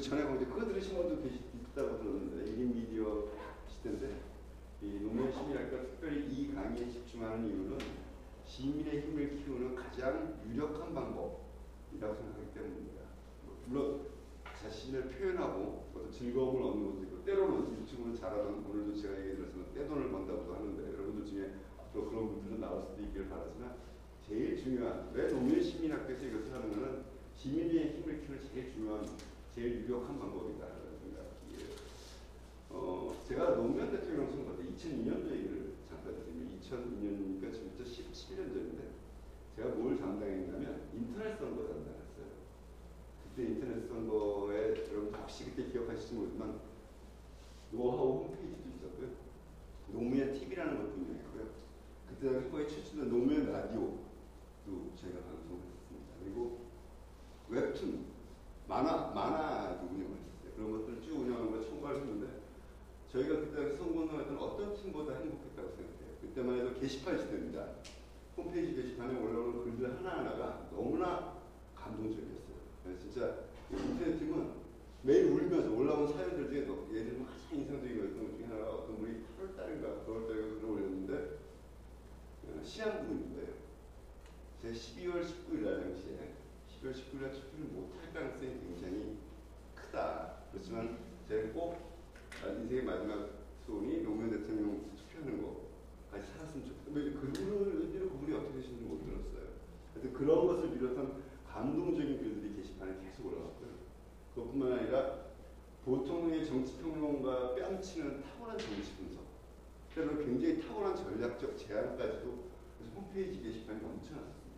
그 전에 거기 그거 들으신 분도 계시, 있다고 들었는데 1인 미디어 시대인데 이 노무현 시민학교가 특별히 이 강의에 집중하는 이유는 시민의 힘을 키우는 가장 유력한 방법이라고 생각하기 때문입니다. 물론 자신을 표현하고 어떤 즐거움을 얻는 것도 있고 때로는 유튜브를 잘하는 오늘도 제가 얘기 들었으면 떼돈을 번다고도 하는데 여러분들 중에 또 그런 분들은 나올 수도 있기를 바라지만 제일 중요한 왜 노무현 시민학교에서 이것을 하느냐는 시민의 힘을 키우는 제일 중요한 제일 유력한 방법이다라는 생각이에요. 어, 제가 노무현 대통령 선거 때 2002년도 얘기를 잠깐 드리면 2002년이니까 지금부터 17년 전인데 제가 뭘 담당했냐면 인터넷 선거 담당했어요. 그때 인터넷 선거에 여러분 혹시 그때 기억하실지 모르지만 노하우 홈페이지도 있었고요. 노무현 TV라는 것도 있고요. 그때 한국에 최초된 노무현 라디오도 제가 방송을 했습니다. 그리고 웹툰, 만화, 만화도 운영을 했어요. 그런 것들을 쭉 운영하는 걸 총괄을 했는데 저희가 그때 선거는 팀보다 행복했다고 생각해요. 그때만 해도 게시판 시대입니다. 홈페이지 게시판에 올라오는 글들 하나하나가 너무나 감동적이었어요. 진짜 인터넷 팀은 매일 울면서 올라온 사연들 중에 예를 들면 가장 인상적인 것 중에 하나가 어떤 분이 8월달인가 9월달에 글을 올렸는데 시한부인데요. 제 12월 19일 날 당시에 12월 19일 날 투표를 못할 가능성이 굉장히 크다. 그렇지만 제가 꼭 인생의 마지막 소원이 노무현 대통령 투표하는 거까지 살았으면 좋겠다. 그분을 의지로 그분이 어떻게 되시는지 못 들었어요. 하여튼 그런 것을 비롯한 감동적인 글들이 게시판에 계속 올라왔고요. 그것뿐만 아니라 보통의 정치평론가 뺨치는 탁월한 정치 분석, 때로는 굉장히 탁월한 전략적 제안까지도 홈페이지 게시판이 넘쳐났습니다.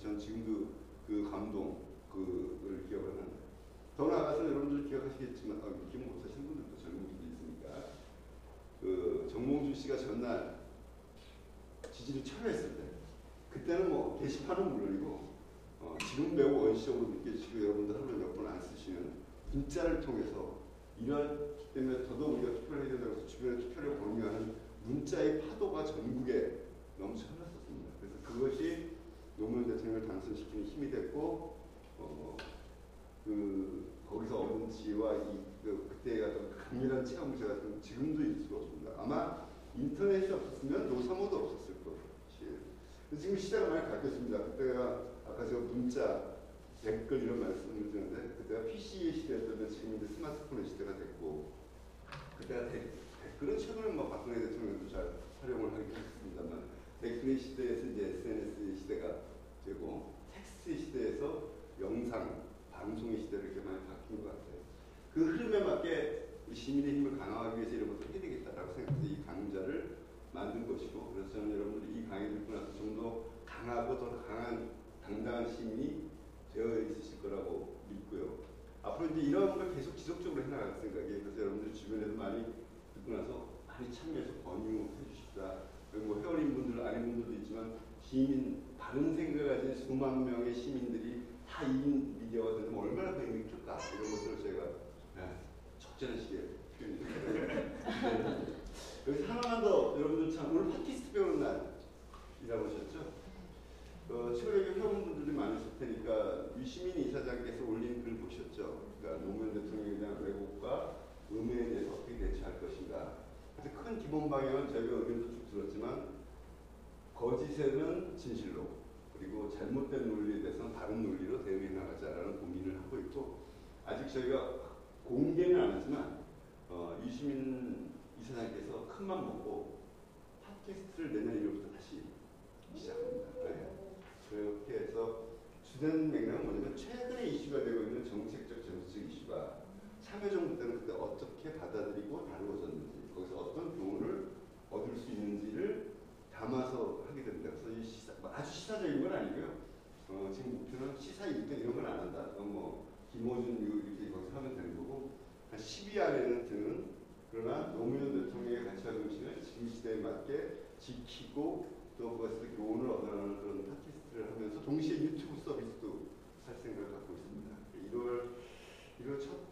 전 지금도 그 감동, 그를 기억을 하는데, 더 나아가서 여러분들 기억하시겠지만, 아, 기억 못하시는 분들도 젊은 분들이 있으니까, 그 정몽준 씨가 전날 지지를 철회했을 때, 그때는 뭐 게시판은 물론이고, 어, 지금 매우 원시적으로 느껴지시고 여러분들 하루에 몇 번 안 쓰시는 문자를 통해서 이러한 때문에 더더욱 우리가 투표를 해야 된다고 해서 주변에 투표를 권유하는 문자의 파도가 전국에 넘쳐 흘렀었습니다. 그래서 그것이 노무현 대통령을 당선시키는 힘이 됐고, 어, 그, 거기서 얻은 지혜와 이, 그, 그때 어떤 강렬한 체험을 제가 지금도 잊을 수가 없습니다. 아마 인터넷이 없었으면 노사모도 없었을 것이에요. 지금 시대가 많이 바뀌었습니다. 그때가 아까 제가 문자, 댓글 이런 말씀을 드렸는데 그때가 PC 시대였다면 지금 이제 스마트폰의 시대가 됐고 그때가 데, 댓글은 최근에 뭐 박근혜 대통령도 잘 활용을 하긴 했습니다만 댓글 시대에서 이제 SNS 시대가 되고 텍스트 시대에서 영상, 방송의 시대로 이렇게 많이 바뀐 것 같아요. 그 흐름에 맞게 시민의 힘을 강화하기 위해서 이런 것을 해야 되겠다라고 생각해서 이 강좌를 만든 것이고 그래서 저는 여러분들이 이 강의 듣고 나서 좀 더 강하고 더 강한 당당한 시민이 되어 있으실 거라고 믿고요. 앞으로 이제 이런 걸 계속 지속적으로 해나갈 생각이에요. 그래서 여러분들 주변에도 많이 듣고 나서 많이 참여해서 권유해 주십사. 뭐 회원인 분들, 아닌 분들도 있지만 시민, 다른 생각을 가진 수만 명의 시민들이 다 2인 미디어가 되면 얼마나 더 클까 이런 것들을 제가 네, 적절한 시기에 표현했습니다. 여기서 하나만 더 여러분들 참 오늘 팟캐스트 배우는 날이라고 하셨죠? 어, 최근에 회원분들이 많으실 테니까 유시민 이사장께서 올린 글 보셨죠? 그러니까 노무현 대통령에 대한 왜곡과 음해에 대해서 어떻게 대처할 것인가. 그래서 큰 기본 방향은 저희가 의견도 쭉 들었지만 거짓에는 진실로 그리고 잘못된 논리에 대해서는 다른 논리로 대응해 나가자라는 고민을 하고 있고 아직 저희가 공개는 안 하지만 어, 유시민 이사장께서 큰맘 먹고 팟캐스트를 내년 1월부터 다시 시작합니다. 네. 그렇게 해서 주된 맥락은 뭐냐면 최근에 이슈가 되고 있는 정책적 정치적 이슈가 참여정부 때는 그때 어떻게 받아들이고 다루어졌는지 거기서 어떤 교훈을 얻을 수 있는지를 담아서 하게 됩니다. 그래서 이 시사, 뭐 아주 시사적인 건 아니고요. 어, 지금 목표는 시사 1등 이런 건 안 한다. 뭐 김호준 이렇게 거기서 하면 되는 거고 한 10위 안에는 드는 그러나 노무현 대통령의 가치와 정신을 지금 시대에 맞게 지키고 또 그것에서 교훈을 얻어가는 그런 네, 를 하면서 동시에 유튜브 서비스도 살 생각을 갖고 있습니다. 1월 1월 첫,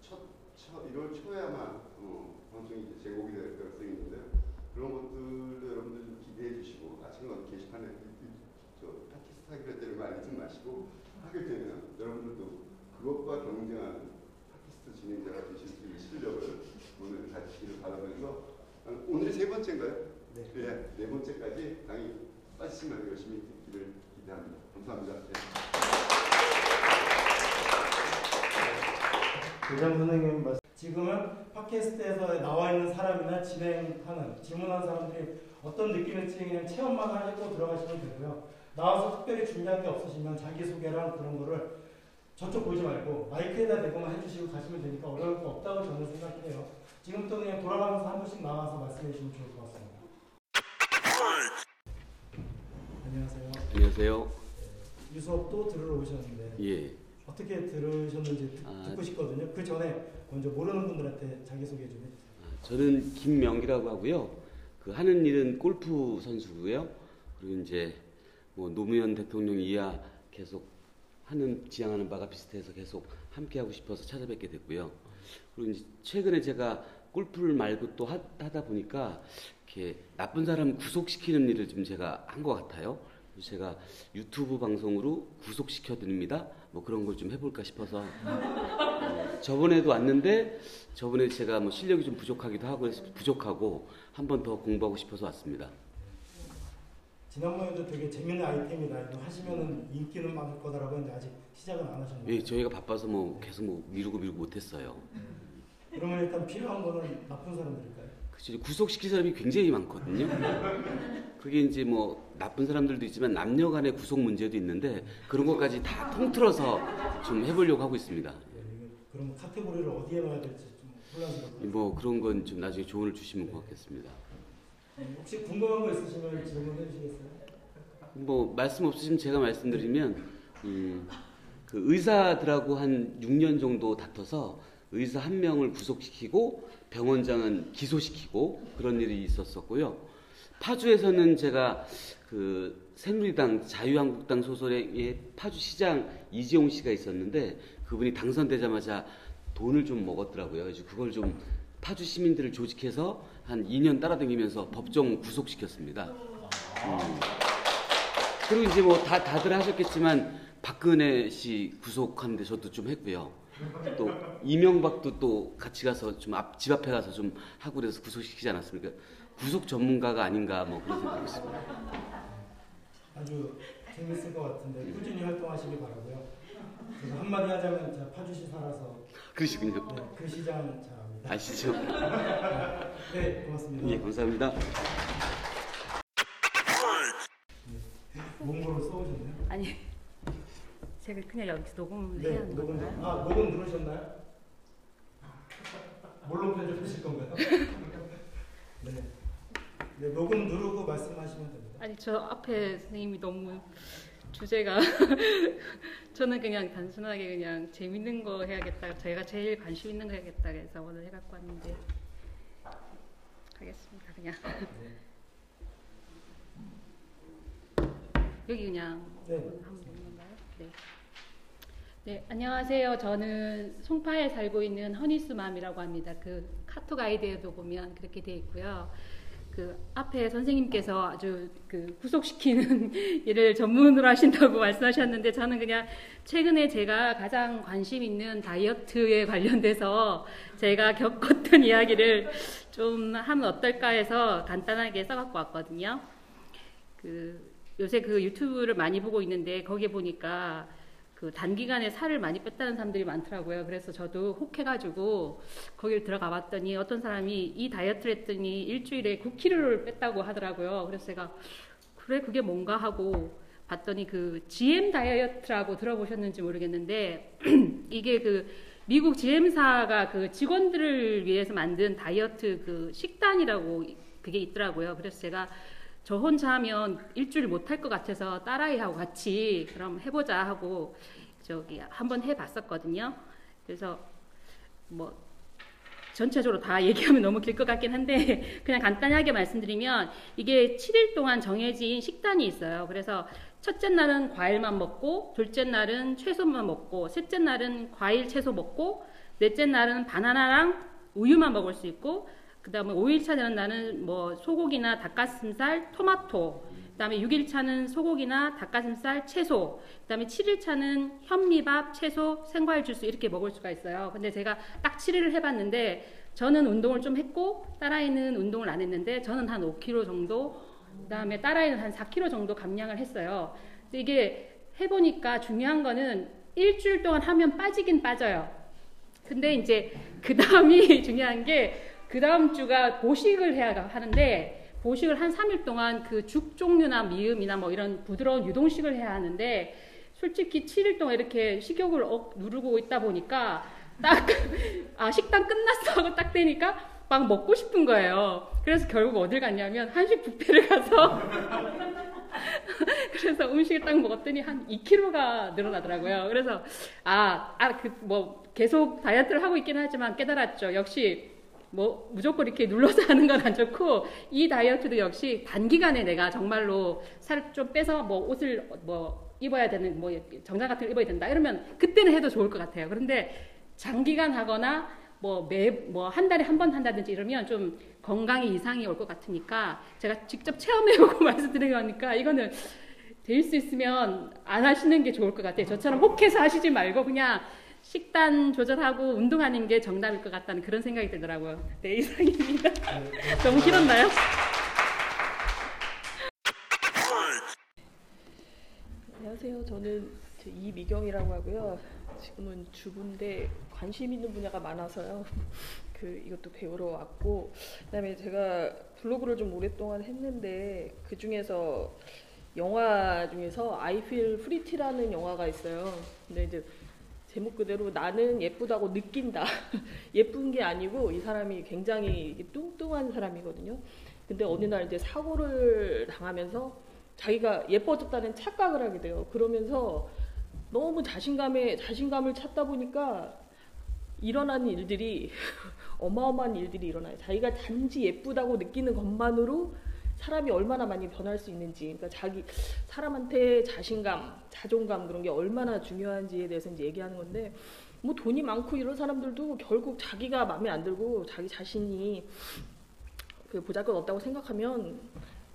첫, 첫 1월 초야만, 어, 방송이 제공이 될 가능성이 있는데 그런 것들도 여러분들 좀 기대해 주시고 아침에 게시판에 저 팟캐스트 하기로 했다는 거 알리지 마시고 하게 되면 여러분들도 그것과 경쟁하는 팟캐스트 진행자가 되실 수 있는 실력을 오늘 가지시기를 바라면서 아, 오늘이 세 번째인가요? 네. 네, 네 번째까지 강의 빠지지 말고 열심히 듣기를 기대합니다. 감사합니다. 네. 교장 선생님 말씀. 지금은 팟캐스트에서 나와 있는 사람이나 진행하는 질문하는 사람들이 어떤 느낌일지 그냥 체험만 하고 들어가시면 되고요. 나와서 특별히 준비한 게 없으시면 자기 소개랑 그런 거를 저쪽 보지 말고 마이크에다 대고만 해주시고 가시면 되니까 어려울 거 없다고 저는 생각해요. 지금부터 그냥 돌아가면서 한 분씩 나와서 말씀해 주시면 좋을 것. 안녕하세요. 안녕하세요. 이 수업 또 들으러 오셨는데 예. 어떻게 들으셨는지 듣, 아. 듣고 싶거든요. 그 전에 먼저 모르는 분들한테 자기 소개 좀 해주세요. 아, 저는 김명기라고 하고요. 그 하는 일은 골프 선수고요. 그리고 이제 뭐 노무현 대통령 이하 계속 하는 지향하는 바가 비슷해서 계속 함께 하고 싶어서 찾아뵙게 됐고요. 그리고 이제 최근에 제가 골프를 말고 또 하, 다 보니까 이렇게 나쁜 사람 구속시키는 일을 좀 제가 한 것 같아요. 제가 유튜브 방송으로 구속시켜 드립니다. 뭐 그런 걸 좀 해볼까 싶어서 어, 저번에도 왔는데 저번에 제가 뭐 실력이 좀 부족하기도 하고 부족하고 한 번 더 공부하고 싶어서 왔습니다. 지난번에도 되게 재밌는 아이템이다. 이거 하시면은 인기는 많을 거다라고 했는데 아직 시작은 안 하셨나요? 예, 저희가 바빠서 뭐 계속 뭐 미루고 미루고 못했어요. 그러면 일단 필요한 거는 나쁜 사람들일까요? 그치 구속시킬 사람이 굉장히 많거든요. 그게 이제 뭐 나쁜 사람들도 있지만 남녀 간의 구속 문제도 있는데 그런 것까지 다 통틀어서 좀 해보려고 하고 있습니다. 그럼 카테고리를 어디에 넣어야 될지 좀 혼란스럽고. 뭐 그런 건 좀 나중에 조언을 주시면 고맙겠습니다. 혹시 궁금한 거 있으시면 질문해 주시겠어요? 뭐 말씀 없으시면 제가 말씀드리면 음, 그 의사들하고 한 6년 정도 다퉈서 의사 한 명을 구속시키고 병원장은 기소시키고 그런 일이 있었었고요. 파주에서는 제가 그 새누리당 자유한국당 소속의 파주 시장 이재용 씨가 있었는데 그분이 당선되자마자 돈을 좀 먹었더라고요. 그래서 그걸 좀 파주 시민들을 조직해서 한 2년 따라다니면서 법정 구속시켰습니다. 음. 그리고 이제 뭐 다 다들 하셨겠지만 박근혜 씨 구속하는데 저도 좀 했고요. 또 이명박도 또 같이 가서 좀앞집 앞에 가서 좀 하고 그래서 구속시키지 않았습니까? 구속 전문가가 아닌가 뭐 그런 생각이 있습니다. 아주 재밌을 것 같은데 꾸준히 활동하시기 바라고요. 그래서 한마디 하자면 제가 파주시 살아서 그러시군요. 네, 그 시장 잘 압니다. 아시죠? 네, 고맙습니다. 예, 감사합니다. 몽골을 써오셨네요. 아니 제가 그냥 여기서 녹음을 네, 해야 하는 녹음. 건가요? 아, 녹음 누르셨나요? 뭘로 편집하실 건가요? 네. 네, 녹음 누르고 말씀하시면 됩니다. 아니 저 앞에 선생님이 너무 주제가 저는 그냥 단순하게 그냥 재밌는 거 해야겠다 제가 제일 관심 있는 거 해야겠다 그래서 오늘 해갖고 왔는데 하겠습니다 그냥 여기 그냥 네. 하면 되는 건가요? 네. 네, 안녕하세요. 저는 송파에 살고 있는 허니스맘이라고 합니다. 그 카톡 아이디에도 보면 그렇게 돼 있고요. 그 앞에 선생님께서 아주 그 구속시키는 일을 전문으로 하신다고 말씀하셨는데 저는 그냥 최근에 제가 가장 관심 있는 다이어트에 관련돼서 제가 겪었던 이야기를 좀 하면 어떨까 해서 간단하게 써갖고 왔거든요. 그 요새 그 유튜브를 많이 보고 있는데 거기에 보니까 그 단기간에 살을 많이 뺐다는 사람들이 많더라고요. 그래서 저도 혹해가지고 거기를 들어가 봤더니 어떤 사람이 이 다이어트를 했더니 일주일에 9kg를 뺐다고 하더라고요. 그래서 제가 그래 그게 뭔가 하고 봤더니 그 GM 다이어트라고 들어보셨는지 모르겠는데 이게 그 미국 GM사가 그 직원들을 위해서 만든 다이어트 그 식단이라고 그게 있더라고요. 그래서 제가 저 혼자 하면 일주일 못할 것 같아서 딸아이하고 같이 그럼 해보자 하고 저기 한번 해봤었거든요. 그래서 뭐 전체적으로 다 얘기하면 너무 길 것 같긴 한데 그냥 간단하게 말씀드리면 이게 7일 동안 정해진 식단이 있어요. 그래서 첫째 날은 과일만 먹고 둘째 날은 채소만 먹고 셋째 날은 과일 채소 먹고 넷째 날은 바나나랑 우유만 먹을 수 있고 그 다음에 5일차 되는 날은 뭐 소고기나 닭가슴살, 토마토. 그 다음에 6일차는 소고기나 닭가슴살, 채소. 그 다음에 7일차는 현미밥, 채소, 생과일 주스 이렇게 먹을 수가 있어요. 근데 제가 딱 7일을 해봤는데 저는 운동을 좀 했고 딸아이는 운동을 안 했는데 저는 한 5kg 정도 그 다음에 딸아이는 한 4kg 정도 감량을 했어요. 이게 해보니까 중요한 거는 일주일 동안 하면 빠지긴 빠져요. 근데 이제 그 다음이 중요한 게 그 다음 주가 보식을 해야 하는데 보식을 한 3일 동안 그 죽 종류나 미음이나 뭐 이런 부드러운 유동식을 해야 하는데 솔직히 7일 동안 이렇게 식욕을 억 누르고 있다 보니까 딱 아 식단 끝났어 하고 딱 되니까 막 먹고 싶은 거예요. 그래서 결국 어딜 갔냐면 한식 뷔페를 가서 그래서 음식을 딱 먹었더니 한 2kg가 늘어나더라고요. 그래서 아, 아, 그 뭐 계속 다이어트를 하고 있긴 하지만 깨달았죠. 역시 뭐 무조건 이렇게 눌러서 하는 건 안 좋고 이 다이어트도 역시 단기간에 내가 정말로 살 좀 빼서 뭐 옷을 뭐 입어야 되는 뭐 정장 같은 걸 입어야 된다 이러면 그때는 해도 좋을 것 같아요. 그런데 장기간 하거나 뭐 매 뭐 한 달에 한 번 한다든지 이러면 좀 건강에 이상이 올 것 같으니까 제가 직접 체험해보고 말씀드린 거니까 이거는 될 수 있으면 안 하시는 게 좋을 것 같아요. 저처럼 혹해서 하시지 말고 그냥 식단 조절하고 운동하는 게 정답일 것 같다는 그런 생각이 들더라고요. 네, 이상입니다. 너무 길었나요? 안녕하세요. 저는 저 이미경이라고 하고요. 지금은 주부인데 관심 있는 분야가 많아서요. 그 이것도 배우러 왔고 그다음에 제가 블로그를 좀 오랫동안 했는데 그 중에서 영화 중에서 Feel Pretty라는 영화가 있어요. 근데 이제 제목 그대로 나는 예쁘다고 느낀다. 예쁜 게 아니고 이 사람이 굉장히 뚱뚱한 사람이거든요. 근데 어느 날 이제 사고를 당하면서 자기가 예뻐졌다는 착각을 하게 돼요. 그러면서 너무 자신감에 자신감을 찾다 보니까 일어나는 일들이 어마어마한 일들이 일어나요. 자기가 단지 예쁘다고 느끼는 것만으로 사람이 얼마나 많이 변할 수 있는지, 그러니까 자기 사람한테 자신감, 자존감 그런 게 얼마나 중요한지에 대해서 이제 얘기하는 건데, 뭐 돈이 많고 이런 사람들도 결국 자기가 마음에 안 들고 자기 자신이 그 보잘것 없다고 생각하면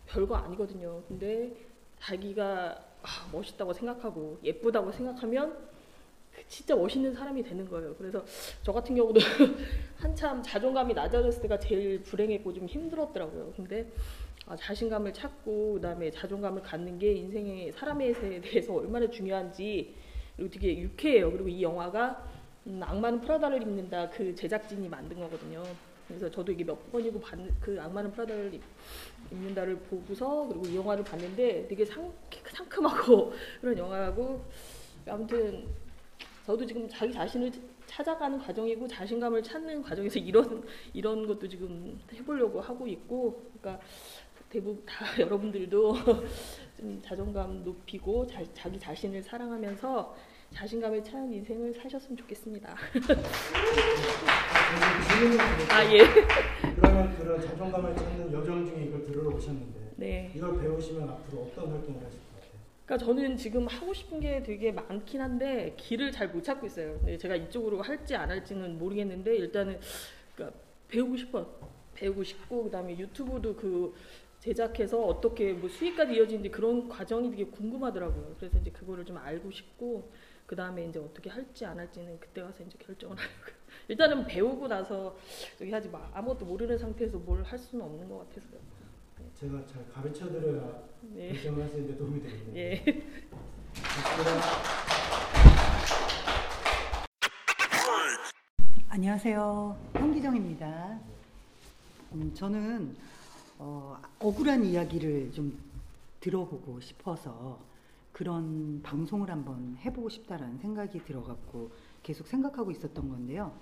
별거 아니거든요. 근데 자기가 아, 멋있다고 생각하고 예쁘다고 생각하면 그 진짜 멋있는 사람이 되는 거예요. 그래서 저 같은 경우도 한참 자존감이 낮아졌을 때가 제일 불행했고 좀 힘들었더라고요. 근데 아, 자신감을 찾고 그다음에 자존감을 갖는 게 인생의 사람에 대해서 얼마나 중요한지 그리고 되게 유쾌해요. 그리고 이 영화가 음, 악마는 프라다를 입는다 그 제작진이 만든 거거든요. 그래서 저도 이게 몇 번이고 봤, 그 악마는 프라다를 입, 입는다를 보고서 그리고 이 영화를 봤는데 되게 상, 상큼하고 그런 영화고 아무튼 저도 지금 자기 자신을 찾아가는 과정이고 자신감을 찾는 과정에서 이런 이런 것도 지금 해보려고 하고 있고 그러니까 대부분 다 여러분들도 좀 자존감 높이고 자, 자기 자신을 사랑하면서 자신감을 찾는 인생을 사셨으면 좋겠습니다. 아 예. 그러면 그런 자존감을 찾는 여정 중에 이걸 들으러 오셨는데 네. 이걸 배우시면 앞으로 어떤 활동을 하실 것 같아요? 그러니까 저는 지금 하고 싶은 게 되게 많긴 한데 길을 잘 못 찾고 있어요. 근데 제가 이쪽으로 할지 안 할지는 모르겠는데 일단은 그러니까 배우고 싶어 배우고 싶고 그다음에 유튜브도 그 제작해서 어떻게 뭐 수익까지 이어지는지 그런 과정이 되게 궁금하더라고요. 그래서 이제 그거를 좀 알고 싶고 그 다음에 이제 어떻게 할지 안 할지는 그때 가서 이제 결정을 하려고요. 일단은 배우고 나서 저기 하지 마. 아무것도 모르는 상태에서 뭘 할 수는 없는 것 같아서요. 제가 잘 가르쳐 드려야 네. 결정을 하시는데 도움이 되겠네요. 예. 안녕하세요. 황기정입니다. 음, 저는 어, 억울한 이야기를 좀 들어보고 싶어서 그런 방송을 한번 해보고 싶다라는 생각이 들어갖고 계속 생각하고 있었던 건데요.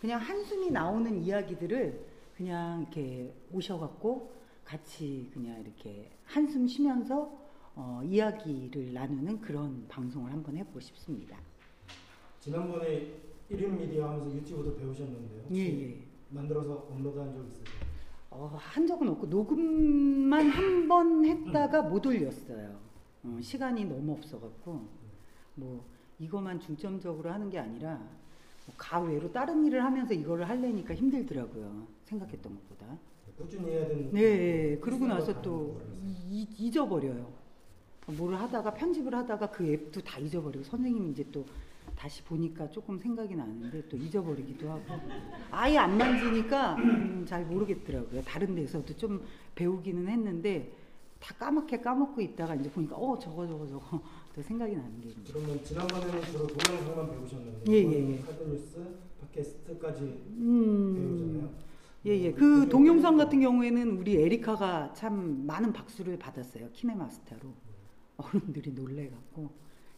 그냥 한숨이 나오는 이야기들을 그냥 이렇게 오셔갖고 같이 그냥 이렇게 한숨 쉬면서 어, 이야기를 나누는 그런 방송을 한번 해보고 싶습니다. 지난번에 1인 미디어 하면서 유튜브도 배우셨는데요. 예, 예. 만들어서 업로드한 적 있으세요? 어, 한 적은 없고 녹음만 한 번 했다가 못 올렸어요. 어, 시간이 너무 없어갖고 뭐 이것만 중점적으로 하는 게 아니라 뭐 가외로 다른 일을 하면서 이거를 하려니까 힘들더라고요. 생각했던 것보다. 꾸준히 해야 되는 네, 그러고 비슷한 나서 거 또. 이- 잊어버려요. 뭘 하다가 편집을 하다가 그 앱도 다 잊어버리고 선생님이 이제 또 다시 보니까 조금 생각이 나는데 또 잊어버리기도 하고 아예 안 만지니까 음, 잘 모르겠더라고요. 다른 데서도 좀 배우기는 했는데 다 까맣게 까먹고 있다가 이제 보니까 어 저거 저거 저거 또 생각이 나는 게 있네요. 그러면 지난번에는 주로 동영상만 배우셨는데 예, 예, 예. 카드뉴스, 팟캐스트까지 음, 배우잖아요. 예예. 뭐그 그게 동영상 좀- 같은 경우에는 우리 에리카가 참 많은 박수를 받았어요. 키네마스터로 어른들이 놀래갖고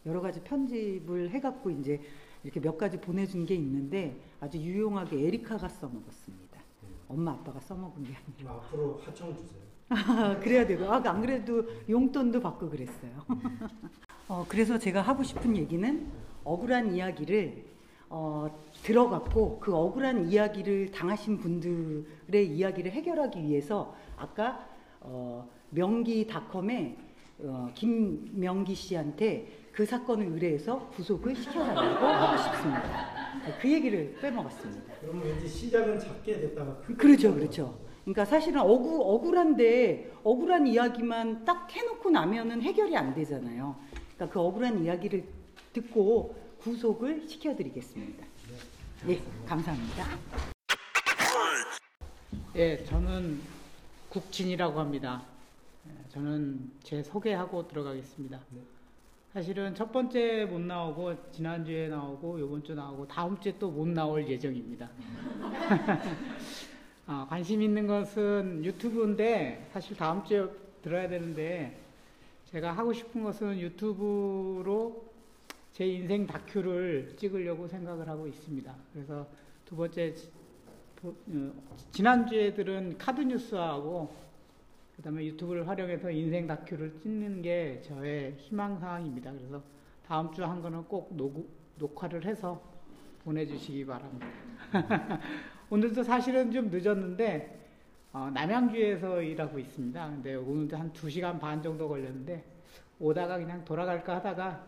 여러 가지 편집을 해갖고 이제 이렇게 몇 가지 보내준 게 있는데 아주 유용하게 에리카가 써먹었습니다. 엄마 아빠가 써먹은 게 아니라. 그럼 앞으로 하청 주세요. 아, 그래야 되고 아, 안 그래도 용돈도 받고 그랬어요. 어, 그래서 제가 하고 싶은 얘기는 억울한 이야기를 어, 들어갔고 그 억울한 이야기를 당하신 분들의 이야기를 해결하기 위해서 아까 어, 명기닷컴에 어, 김명기 씨한테 그 사건을 의뢰해서 구속을 시켜달라고 하고 싶습니다. 그 얘기를 빼먹었습니다. 그러면 왠지 시작은 작게 됐다가 그렇죠, 그렇죠. 그러니까 사실은 억울, 억울한데 억울한 이야기만 딱 해놓고 나면은 해결이 안 되잖아요. 그러니까 그 억울한 이야기를 듣고 구속을 시켜드리겠습니다. 예, 감사합니다. 예, 저는 국진이라고 합니다. 예, 저는 제 소개하고 들어가겠습니다. 네. 사실은 첫 번째 못 나오고 지난주에 나오고 이번 주 나오고 다음 주에 또 못 나올 예정입니다. 아, 관심 있는 것은 유튜브인데 사실 다음 주에 들어야 되는데 제가 하고 싶은 것은 유튜브로 제 인생 다큐를 찍으려고 생각을 하고 있습니다. 그래서 두 번째 어, 지난주에 들은 카드뉴스하고 그 다음에 유튜브를 활용해서 인생 다큐를 찍는 게 저의 희망 사항입니다. 그래서 다음 주 한 거는 꼭 녹, 녹화를 해서 보내주시기 바랍니다. 오늘도 사실은 좀 늦었는데 어, 남양주에서 일하고 있습니다. 근데 오늘도 한 2시간 반 정도 걸렸는데 오다가 그냥 돌아갈까 하다가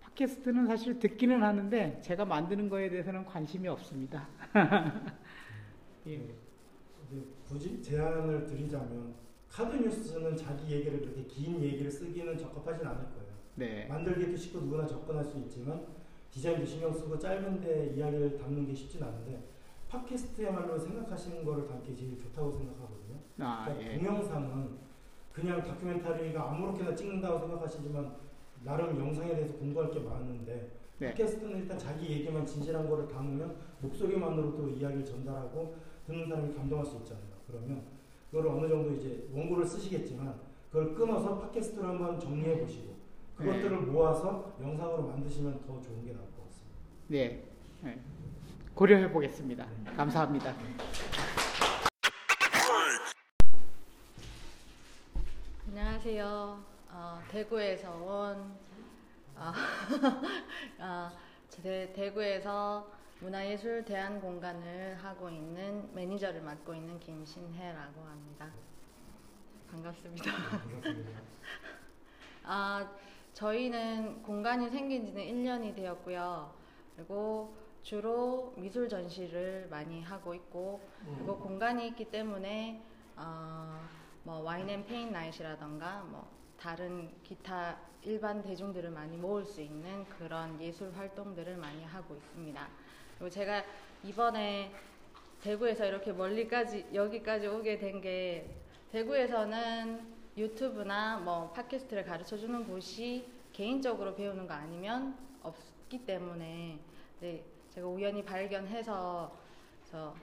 팟캐스트는 사실 듣기는 하는데 제가 만드는 거에 대해서는 관심이 없습니다. 예. 이제 굳이 제안을 드리자면 카드 뉴스는 자기 얘기를 그렇게 긴 얘기를 쓰기는 적합하진 않을 거예요. 네. 만들기도 쉽고 누구나 접근할 수 있지만 디자인도 신경 쓰고 짧은데 이야기를 담는 게 쉽진 않은데 팟캐스트야말로 생각하시는 거를 담기 제일 좋다고 생각하거든요. 아, 그러니까 예. 동영상은 그냥 다큐멘터리가 아무렇게나 찍는다고 생각하시지만 나름 영상에 대해서 공부할 게 많은데 네. 팟캐스트는 일단 자기 얘기만 진실한 거를 담으면 목소리만으로도 이야기를 전달하고 듣는 사람이 감동할 수 있잖아요. 그러면 그걸 어느 정도 이제 원고를 쓰시겠지만 그걸 끊어서 팟캐스트로 한번 정리해 보시고 그것들을 모아서 영상으로 만드시면 더 좋은 게 나을 것 같습니다. 네. 네. 고려해 보겠습니다. 감사합니다. 안녕하세요. 어, 대구에서 온 어, 어, 제 대구에서 문화예술 대안 공간을 하고 있는 매니저를 맡고 있는 김신혜라고 합니다. 반갑습니다. 반갑습니다. 아, 저희는 공간이 생긴 지는 1년이 되었고요. 그리고 주로 미술 전시를 많이 하고 있고, 그리고 공간이 있기 때문에, 어, 뭐, wine and paint night이라던가, 뭐, 다른 기타 일반 대중들을 많이 모을 수 있는 그런 예술 활동들을 많이 하고 있습니다. 제가 이번에 대구에서 이렇게 멀리까지, 여기까지 오게 된 게, 대구에서는 유튜브나 뭐 팟캐스트를 가르쳐 주는 곳이 개인적으로 배우는 거 아니면 없기 때문에 네, 제가 우연히 발견해서 저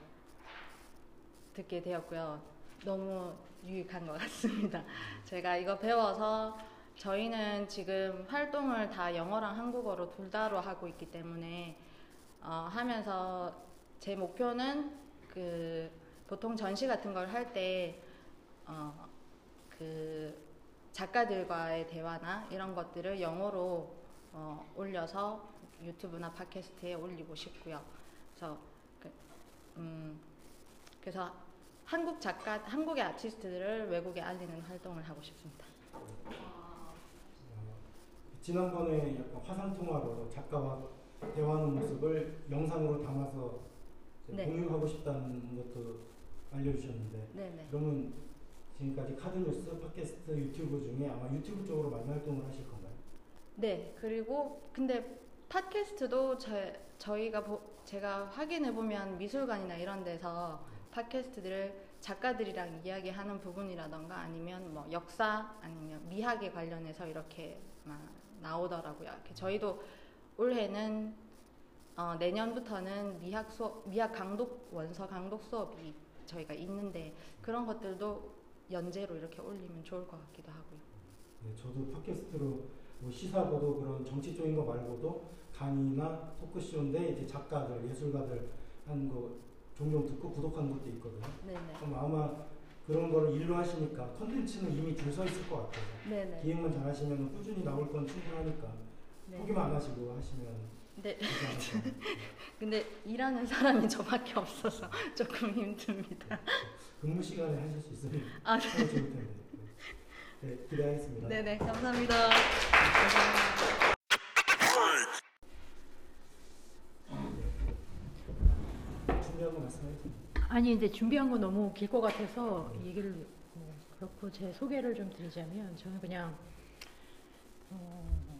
듣게 되었고요. 너무 유익한 것 같습니다. 제가 이거 배워서 저희는 지금 활동을 다 영어랑 한국어로 둘 다로 하고 있기 때문에 어, 하면서 제 목표는 그 보통 전시 같은 걸 할때 어, 그 작가들과의 대화나 이런 것들을 영어로 어, 올려서 유튜브나 팟캐스트에 올리고 싶고요. 그래서 그, 음, 그래서 한국 작가, 한국의 아티스트들을 외국에 알리는 활동을 하고 싶습니다. 어, 지난번에 약간 화상 통화로 작가와 대화하는 모습을 영상으로 담아서 네. 공유하고 싶다는 것도 알려주셨는데 네네. 그러면 지금까지 카드뉴스, 팟캐스트, 유튜브 중에 아마 유튜브 쪽으로 많이 활동을 하실 건가요? 네, 그리고 근데 팟캐스트도 제, 저희가 보- 제가 확인해 보면 미술관이나 이런 데서 팟캐스트들을 작가들이랑 이야기하는 부분이라던가 아니면 뭐 역사 아니면 미학에 관련해서 이렇게 막 나오더라고요. 저희도 올해는 어, 내년부터는 미학 수업, 미학 강독 원서 강독 수업이 저희가 있는데 그런 것들도 연재로 이렇게 올리면 좋을 것 같기도 하고요. 네, 저도 팟캐스트로 뭐 시사보도 그런 정치 쪽인 거 말고도 강의나 토크쇼인데 이제 작가들, 예술가들 하는 거 종종 듣고 구독하는 것도 있거든요. 네네. 그럼 아마 그런 걸 일로 하시니까 컨텐츠는 이미 줄 서 있을 것 같아요. 네네. 기획만 잘 하시면 꾸준히 나올 건 충분하니까 네. 포기만 안 하시고 하시면 네. 근데 일하는 사람이 저밖에 없어서 조금 힘듭니다. 근무 시간에 하실 수 있으면 아, 참 좋을 텐데. 네, 네, 기대하겠습니다. 네네. 감사합니다. 감사합니다. 준비한 거 말씀해 주세요. 아니 근데 준비한 거 너무 길 것 같아서 얘기를 뭐 그렇고 제 소개를 좀 드리자면 저는 그냥 어,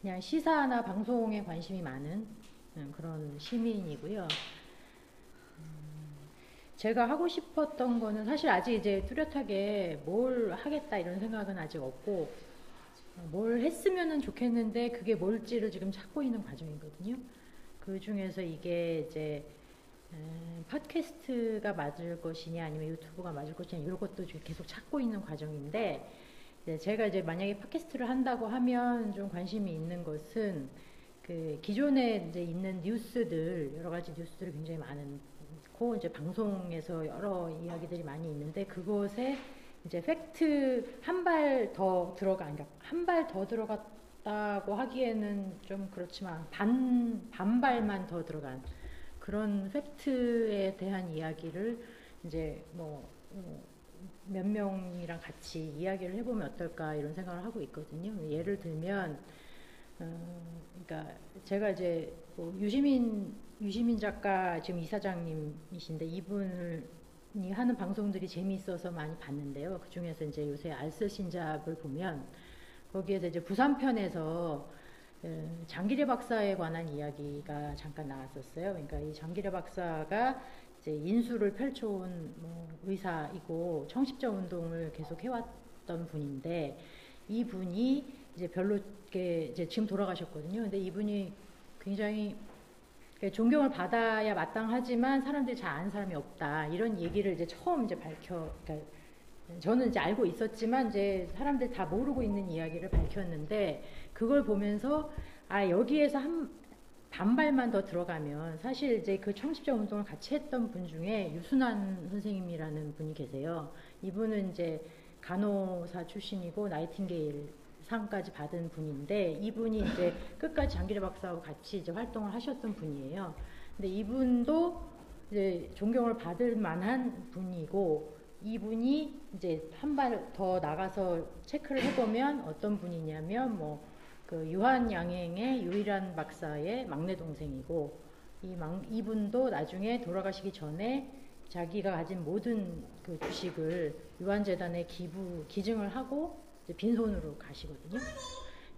그냥 시사나 방송에 관심이 많은 음, 그런 시민이고요. 음, 제가 하고 싶었던 거는 사실 아직 이제 뚜렷하게 뭘 하겠다 이런 생각은 아직 없고 어, 뭘 했으면은 좋겠는데 그게 뭘지를 지금 찾고 있는 과정이거든요. 그 중에서 이게 이제 음, 팟캐스트가 맞을 것이냐 아니면 유튜브가 맞을 것이냐 이런 것도 계속 찾고 있는 과정인데 이제 제가 이제 만약에 팟캐스트를 한다고 하면 좀 관심이 있는 것은 그 기존에 이제 있는 뉴스들 여러 가지 뉴스들이 굉장히 많고 이제 방송에서 여러 이야기들이 많이 있는데 그것에 이제 팩트 한 발 더 들어가 그러니까 한발 더 들어갔다고 하기에는 좀 그렇지만 반 반발만 더 들어간 그런 팩트에 대한 이야기를 이제 뭐 몇 명이랑 같이 이야기를 해보면 어떨까 이런 생각을 하고 있거든요. 예를 들면, 어, 그러니까 제가 이제 뭐 유시민 유시민 작가 지금 이사장님이신데 이분이 하는 방송들이 재미있어서 많이 봤는데요. 그 중에서 이제 요새 알쓸 신잡을 보면 거기에서 이제 부산 편에서 어, 장기래 박사에 관한 이야기가 잠깐 나왔었어요. 그러니까 이 장기래 박사가 이제 인수를 펼쳐온 뭐 의사이고 청십자 운동을 계속 해왔던 분인데 이 분이 이제 별로 이제 지금 돌아가셨거든요. 근데 이분이 굉장히 존경을 받아야 마땅하지만 사람들이 잘 아는 사람이 없다 이런 얘기를 이제 처음 이제 밝혀 그러니까 저는 이제 알고 있었지만 이제 사람들 다 모르고 있는 이야기를 밝혔는데 그걸 보면서 아 여기에서 한 반발만 더 들어가면 사실 이제 그 청십자 운동을 같이 했던 분 중에 유순환 선생님이라는 분이 계세요. 이분은 이제 간호사 출신이고 나이팅게일 상까지 받은 분인데 이분이 이제 끝까지 장기래 박사하고 같이 이제 활동을 하셨던 분이에요. 근데 이분도 이제 존경을 받을 만한 분이고 이분이 이제 한 발 더 나가서 체크를 해보면 어떤 분이냐면 뭐 그 유한 양행의 유일한 박사의 막내 동생이고 이 막, 이분도 나중에 돌아가시기 전에 자기가 가진 모든 그 주식을 유한재단에 기부 기증을 하고 빈손으로 가시거든요.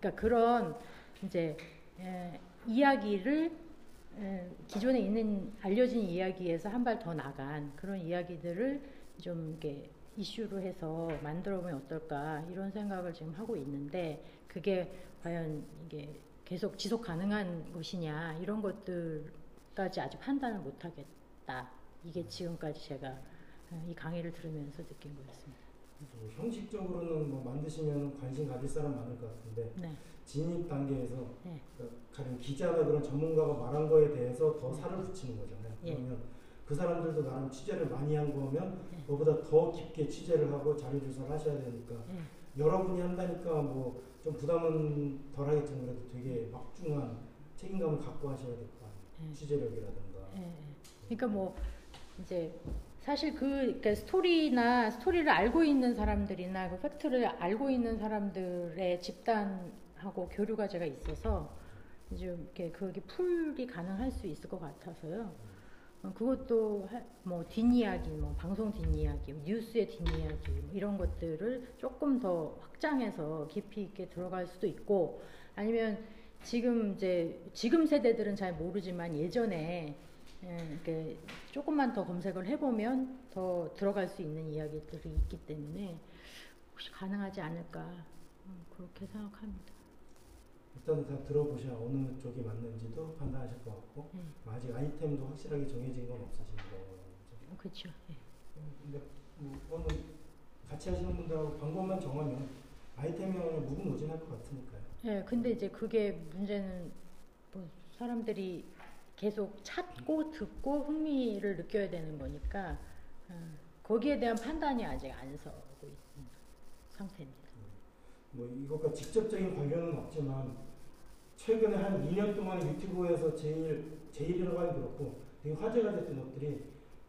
그러니까 그런 이제 에, 이야기를 에, 기존에 있는 알려진 이야기에서 한 발 더 나간 그런 이야기들을 좀 이렇게 이슈로 해서 만들어 보면 어떨까 이런 생각을 지금 하고 있는데 그게 과연 이게 계속 지속 가능한 것이냐 이런 것들까지 아직 판단을 못 하겠다. 이게 지금까지 제가 어, 이 강의를 들으면서 느낀 거였습니다. 뭐 형식적으로는 뭐 만드시면 관심 가질 사람 많을 것 같은데 네. 진입 단계에서 네. 그러니까 가령 기자나 그런 전문가가 말한 거에 대해서 더 살을 붙이는 거잖아요. 예. 그러면 그 사람들도 나름 취재를 많이 한 거면 예. 그보다 더 깊게 취재를 하고 자료 조사를 하셔야 되니까 예. 여러분이 한다니까 뭐 좀 부담은 덜하겠지만 그래도 되게 막중한 책임감을 갖고 하셔야 될거 아니에요. 예. 취재력이라든가. 예, 예. 그러니까 뭐 이제 사실 그 그러니까 스토리나 스토리를 알고 있는 사람들이나 그 팩트를 알고 있는 사람들의 집단하고 교류가 제가 있어서 이제 이렇게 그게 풀이 가능할 수 있을 것 같아서요. 어, 그것도 하- 뭐 뒷이야기, 뭐 방송 뒷이야기, 뉴스의 뒷이야기 뭐 이런 것들을 조금 더 확장해서 깊이 있게 들어갈 수도 있고 아니면 지금 이제 지금 세대들은 잘 모르지만 예전에 예, 이렇게 조금만 더 검색을 해보면 더 들어갈 수 있는 이야기들이 있기 때문에 혹시 가능하지 않을까 음, 그렇게 생각합니다. 일단 다 들어보셔야 어느 쪽이 맞는지도 판단하실 것 같고 음. 아직 아이템도 확실하게 정해진 건 없으신 거죠. 그렇죠. 예. 근데 뭐 그거는 같이 하시는 분들하고 방법만 정하면 아이템이 그냥 무궁무진할 것 같으니까요. 예, 근데 이제 그게 문제는 뭐 사람들이 계속 찾고 듣고 흥미를 느껴야 되는 거니까 어, 거기에 대한 판단이 아직 안 서고 있는 상태입니다. 뭐 이것과 직접적인 관련은 없지만 최근에 한 2년 동안 유튜브에서 제일 제일이라고 하기 그렇고 되게 화제가 됐던 것들이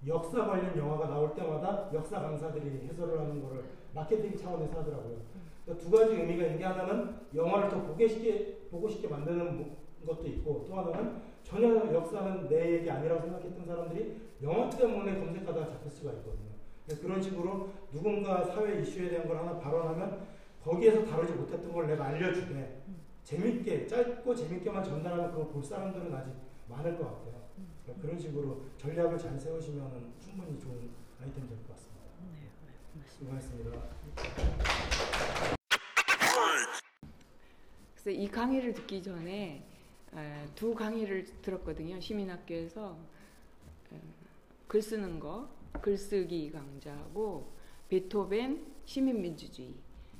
역사 관련 영화가 나올 때마다 역사 강사들이 해설을 하는 거를 마케팅 차원에서 하더라고요. 그러니까 두 가지 의미가 있는 게 하나는 영화를 더 보게 쉽게 보고 싶게 만드는 것도 있고 또 하나는 전혀 역사는 내 얘기 아니라고 생각했던 사람들이 영화 때문에 검색하다가 잡힐 수가 있거든요. 그래서 그런 식으로 누군가 사회 이슈에 대한 걸 하나 발언하면 거기에서 다루지 못했던 걸 내가 알려주게 재밌게 짧고 재밌게만 전달하면 그걸 볼 사람들은 아직 많을 것 같아요. 그러니까 그런 식으로 전략을 잘 세우시면 충분히 좋은 아이템 될 것 같습니다. 수고하셨습니다. 그래서 이 강의를 듣기 전에 에, 두 강의를 들었거든요. 시민학교에서 에, 글 쓰는 거, 글쓰기 강좌하고 베토벤 시민민주주의.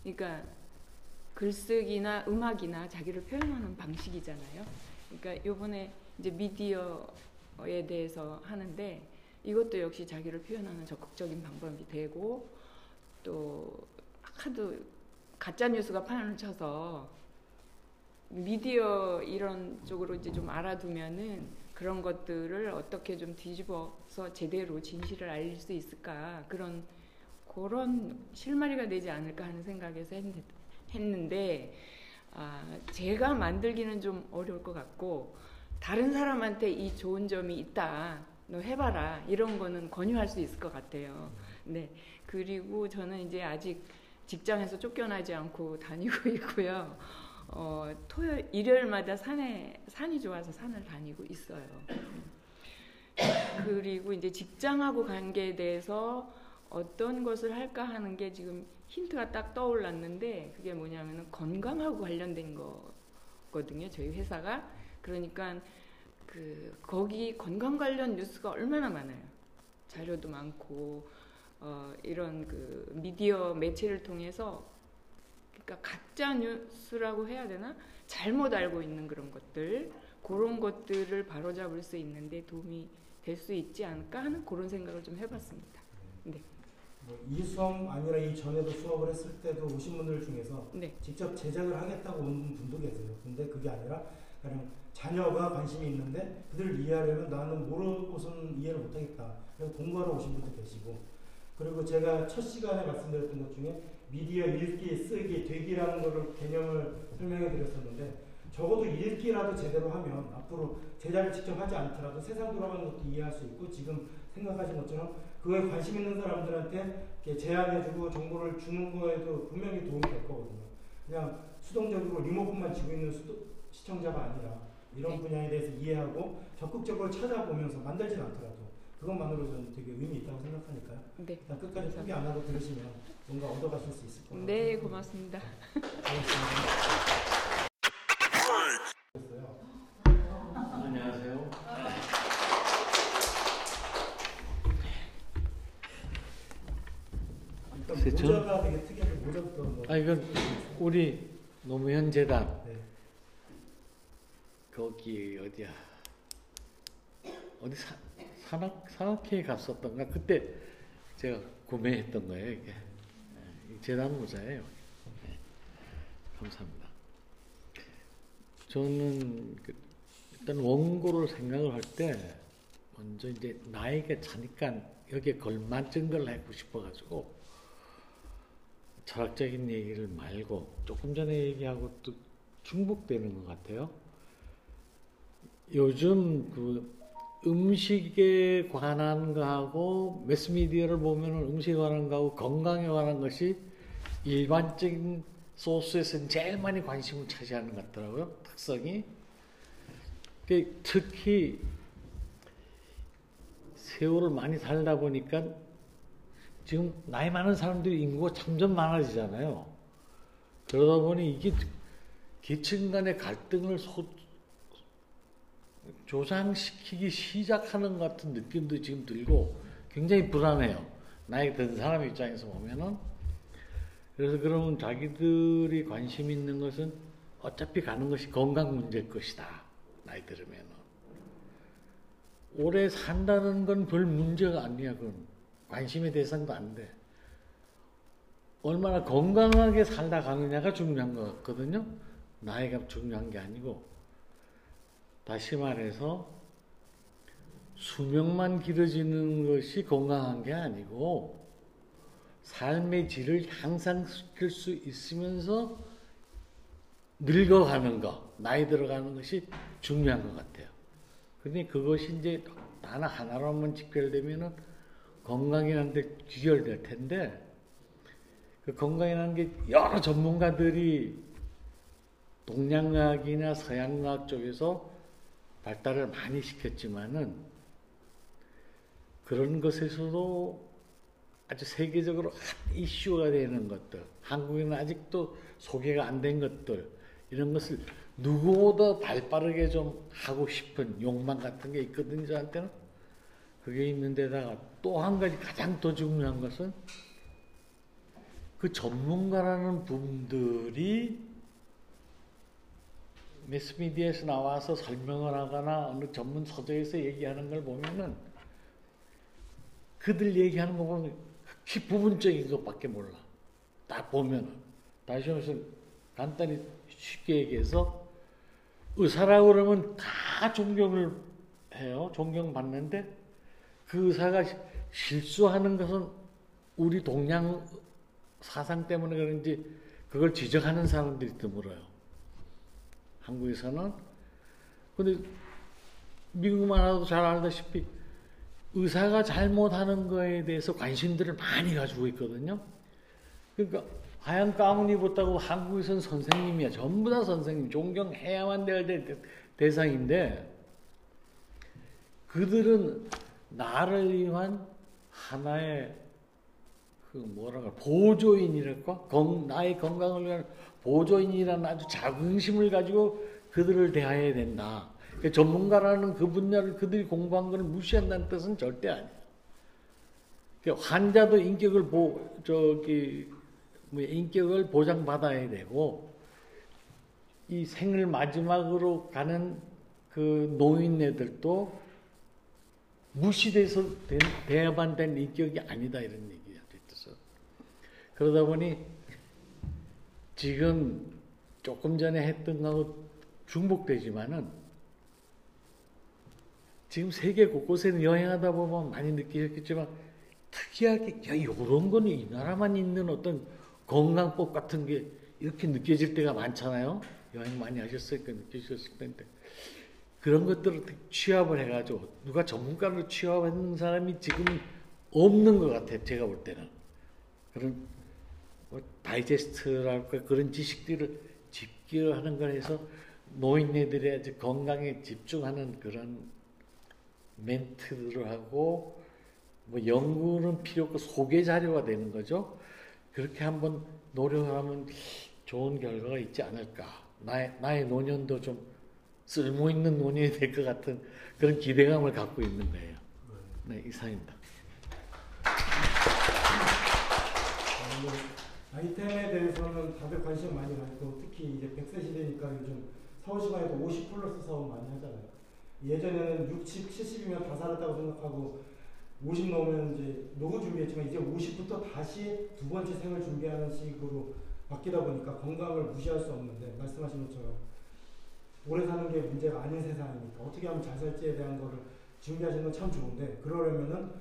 그러니까 글쓰기나 음악이나 자기를 표현하는 방식이잖아요. 그러니까 요번에 이제 미디어에 대해서 하는데 이것도 역시 자기를 표현하는 적극적인 방법이 되고 또 하도 가짜 뉴스가 판을 쳐서 미디어 이런 쪽으로 이제 좀 알아두면은 그런 것들을 어떻게 좀 뒤집어서 제대로 진실을 알릴 수 있을까 그런 그런 실마리가 되지 않을까 하는 생각에서 했, 했는데 아, 제가 만들기는 좀 어려울 것 같고 다른 사람한테 이 좋은 점이 있다 너 해봐라 이런 거는 권유할 수 있을 것 같아요. 네 그리고 저는 이제 아직 직장에서 쫓겨나지 않고 다니고 있고요. 어, 토요 일요일마다 산에 산이 좋아서 산을 다니고 있어요. 그리고 이제 직장하고 관계에 대해서 어떤 것을 할까 하는 게 지금 힌트가 딱 떠올랐는데 그게 뭐냐면은 건강하고 관련된 거거든요. 저희 회사가 그러니까 그 거기 건강 관련 뉴스가 얼마나 많아요. 자료도 많고 어, 이런 그 미디어 매체를 통해서 그러니까 가짜 뉴스라고 해야 되나 잘못 알고 있는 그런 것들 그런 것들을 바로잡을 수 있는데 도움이 될 수 있지 않을까 하는 그런 생각을 좀 해봤습니다. 네. 뭐 이수업 아니라 이 전에도 수업을 했을 때도 오신 분들 중에서 네. 직접 제작을 하겠다고 온 분도 계세요. 근데 그게 아니라 그냥 자녀가 관심이 있는데 그들을 이해하려면 나는 모르고선 이해를 못하겠다. 그래서 공부하러 오신 분도 계시고 그리고 제가 첫 시간에 말씀드렸던 것 중에 미디어 읽기, 쓰기, 되기라는 거를 개념을 설명해 드렸었는데 적어도 읽기라도 제대로 하면 앞으로 제작을 직접 하지 않더라도 세상 돌아가는 것도 이해할 수 있고 지금 생각하신 것처럼 그거에 관심 있는 사람들한테 제안해주고 정보를 주는 거에도 분명히 도움이 될 거거든요. 그냥 수동적으로 리모컨만 쥐고 있는 수도, 시청자가 아니라 이런 분야에 대해서 이해하고 적극적으로 찾아보면서 만들진 않더라도 그것만으로 저는 되게 의미 있다고 생각하니까요. 네. 일단 끝까지 포기 안 하고 들으시면 뭔가 얻어가실 수 있을 거라고 네, 고맙습니다. 안녕하세요. 글쎄, 저- 모자가 되게 특이하게 모자부터 뭐아 이건 우리 노무현 재단 네. 거기 어디야 어디 사, 산악 산악회에 갔었던가 그때 제가 구매했던 거예요 이게 네, 이 재단 모자예요. 네, 감사합니다. 저는 그 일단 원고를 생각을 할 때 먼저 이제 나에게 차니까 여기에 걸맞은 걸 하고 싶어가지고 철학적인 얘기를 말고 조금 전에 얘기하고 또 중복되는 것 같아요. 요즘 그 음식에 관한 거하고 매스미디어를 보면 음식에 관한 거하고 건강에 관한 것이 일반적인 소스에서 제일 많이 관심을 차지하는 것 같더라고요. 특성이. 그 특히 세월을 많이 살다 보니까 지금 나이 많은 사람들이 인구가 점점 많아지잖아요. 그러다 보니 이게 계층 간의 갈등을 소, 조장시키기 시작하는 것 같은 느낌도 지금 들고 굉장히 불안해요. 나이 든 사람 입장에서 보면은. 그래서 그러면 자기들이 관심 있는 것은 어차피 가는 것이 건강 문제일 것이다. 나이 들으면은. 오래 산다는 건 별 문제가 아니야. 그건 관심의 대상도 안 돼. 얼마나 건강하게 살다 가느냐가 중요한 것 같거든요. 나이가 중요한 게 아니고. 다시 말해서 수명만 길어지는 것이 건강한 게 아니고 삶의 질을 향상시킬 수 있으면서 늙어가는 것, 나이 들어가는 것이 중요한 것 같아요. 근데 그것이 이제 하나 하나로만 직결되면은 건강이라는 데 귀결될 텐데 그 건강이라는 게 여러 전문가들이 동양의학이나 서양의학 쪽에서 발달을 많이 시켰지만은 그런 것에서도 아주 세계적으로 핫 이슈가 되는 것들, 한국에는 아직도 소개가 안 된 것들, 이런 것을 누구보다 발 빠르게 좀 하고 싶은 욕망 같은 게 있거든요, 저한테는. 그게 있는데다가 또 한 가지 가장 더 중요한 것은 그 전문가라는 분들이 매스미디어에서 나와서 설명을 하거나 어느 전문 서적에서 얘기하는 걸 보면은 그들 얘기하는 거 보면 극히 부분적인 것밖에 몰라. 딱 보면은. 다시 말해서 간단히 쉽게 얘기해서 의사라고 그러면 다 존경을 해요. 존경받는데 그 의사가 실수하는 것은 우리 동양 사상 때문에 그런지 그걸 지적하는 사람들이 드물어요. 한국에서는. 근데 미국만 하도 잘 알다시피 의사가 잘못하는 거에 대해서 관심들을 많이 가지고 있거든요. 그러니까 하얀 가운 입었다고 한국에서는 선생님이야. 전부 다 선생님. 존경해야만 될 대상인데 그들은 나를 위한 하나의 그 뭐랄까 보조인이랄까 건, 나의 건강을 위한 보조인이라는 아주 자긍심을 가지고 그들을 대해야 된다. 그러니까 전문가라는 그 분야를 그들이 공부한 것을 무시한다는 뜻은 절대 아니에요. 그러니까 환자도 인격을 보 저기 뭐 인격을 보장받아야 되고 이 생을 마지막으로 가는 그 노인네들도 무시돼서 된 인격이 아니다 이런 얘기야 뜻서 그러다 보니 지금 조금 전에 했던 거하고 중복되지만은 지금 세계 곳곳에 여행하다 보면 많이 느끼셨겠지만 특이하게 야 이런 거는 이 나라만 있는 어떤 건강법 같은 게 이렇게 느껴질 때가 많잖아요. 여행 많이 하셨으니까 느끼셨을 텐데 그런 것들을 취합을 해가지고 누가 전문가로 취합하는 사람이 지금 없는 것 같아요. 제가 볼 때는 그런 뭐 다이제스트랄까 그런 지식들을 집계하는 걸 해서 노인네들의 아주 건강에 집중하는 그런 멘트들을 하고 뭐 연구는 필요 없고 소개 자료가 되는 거죠. 그렇게 한번 노력하면 좋은 결과가 있지 않을까. 나의, 나의 노년도 좀 쓸모 있는 노년이 될것 같은 그런 기대감을 갖고 있는 거예요. 네, 이상입니다. 아이템에 대해서는 다들 관심 많이 가지고 특히 이제 100세 시대니까 요즘 사후 시간에도 50 플러스 사업 많이 하잖아요. 예전에는 60, 70이면 다 살았다고 생각하고 50 넘으면 이제 노후 준비했지만 이제 50부터 다시 두 번째 생을 준비하는 식으로 바뀌다 보니까 건강을 무시할 수 없는데 말씀하신 것처럼 오래 사는 게 문제가 아닌 세상이니까 어떻게 하면 잘 살지에 대한 거를 준비하시는 건 참 좋은데 그러려면은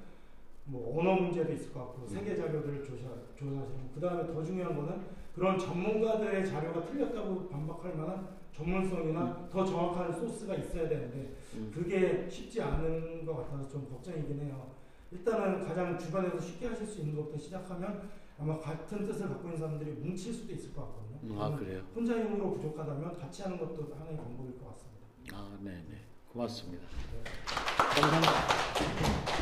뭐 언어 문제도 있을 것 같고 세계 자료들을 조사, 조사하시는 그 다음에 더 중요한 거는 그런 전문가들의 자료가 틀렸다고 반박할 만한 전문성이나 음. 더 정확한 소스가 있어야 되는데 음. 그게 쉽지 않은 것 같아서 좀 걱정이긴 해요. 일단은 가장 주변에서 쉽게 하실 수 있는 것부터 시작하면 아마 같은 뜻을 갖고 있는 사람들이 뭉칠 수도 있을 것 같거든요. 아 저는 그래요? 혼자 힘으로 부족하다면 같이 하는 것도 하나의 방법일 것 같습니다. 아 네네 고맙습니다. 감사합니다.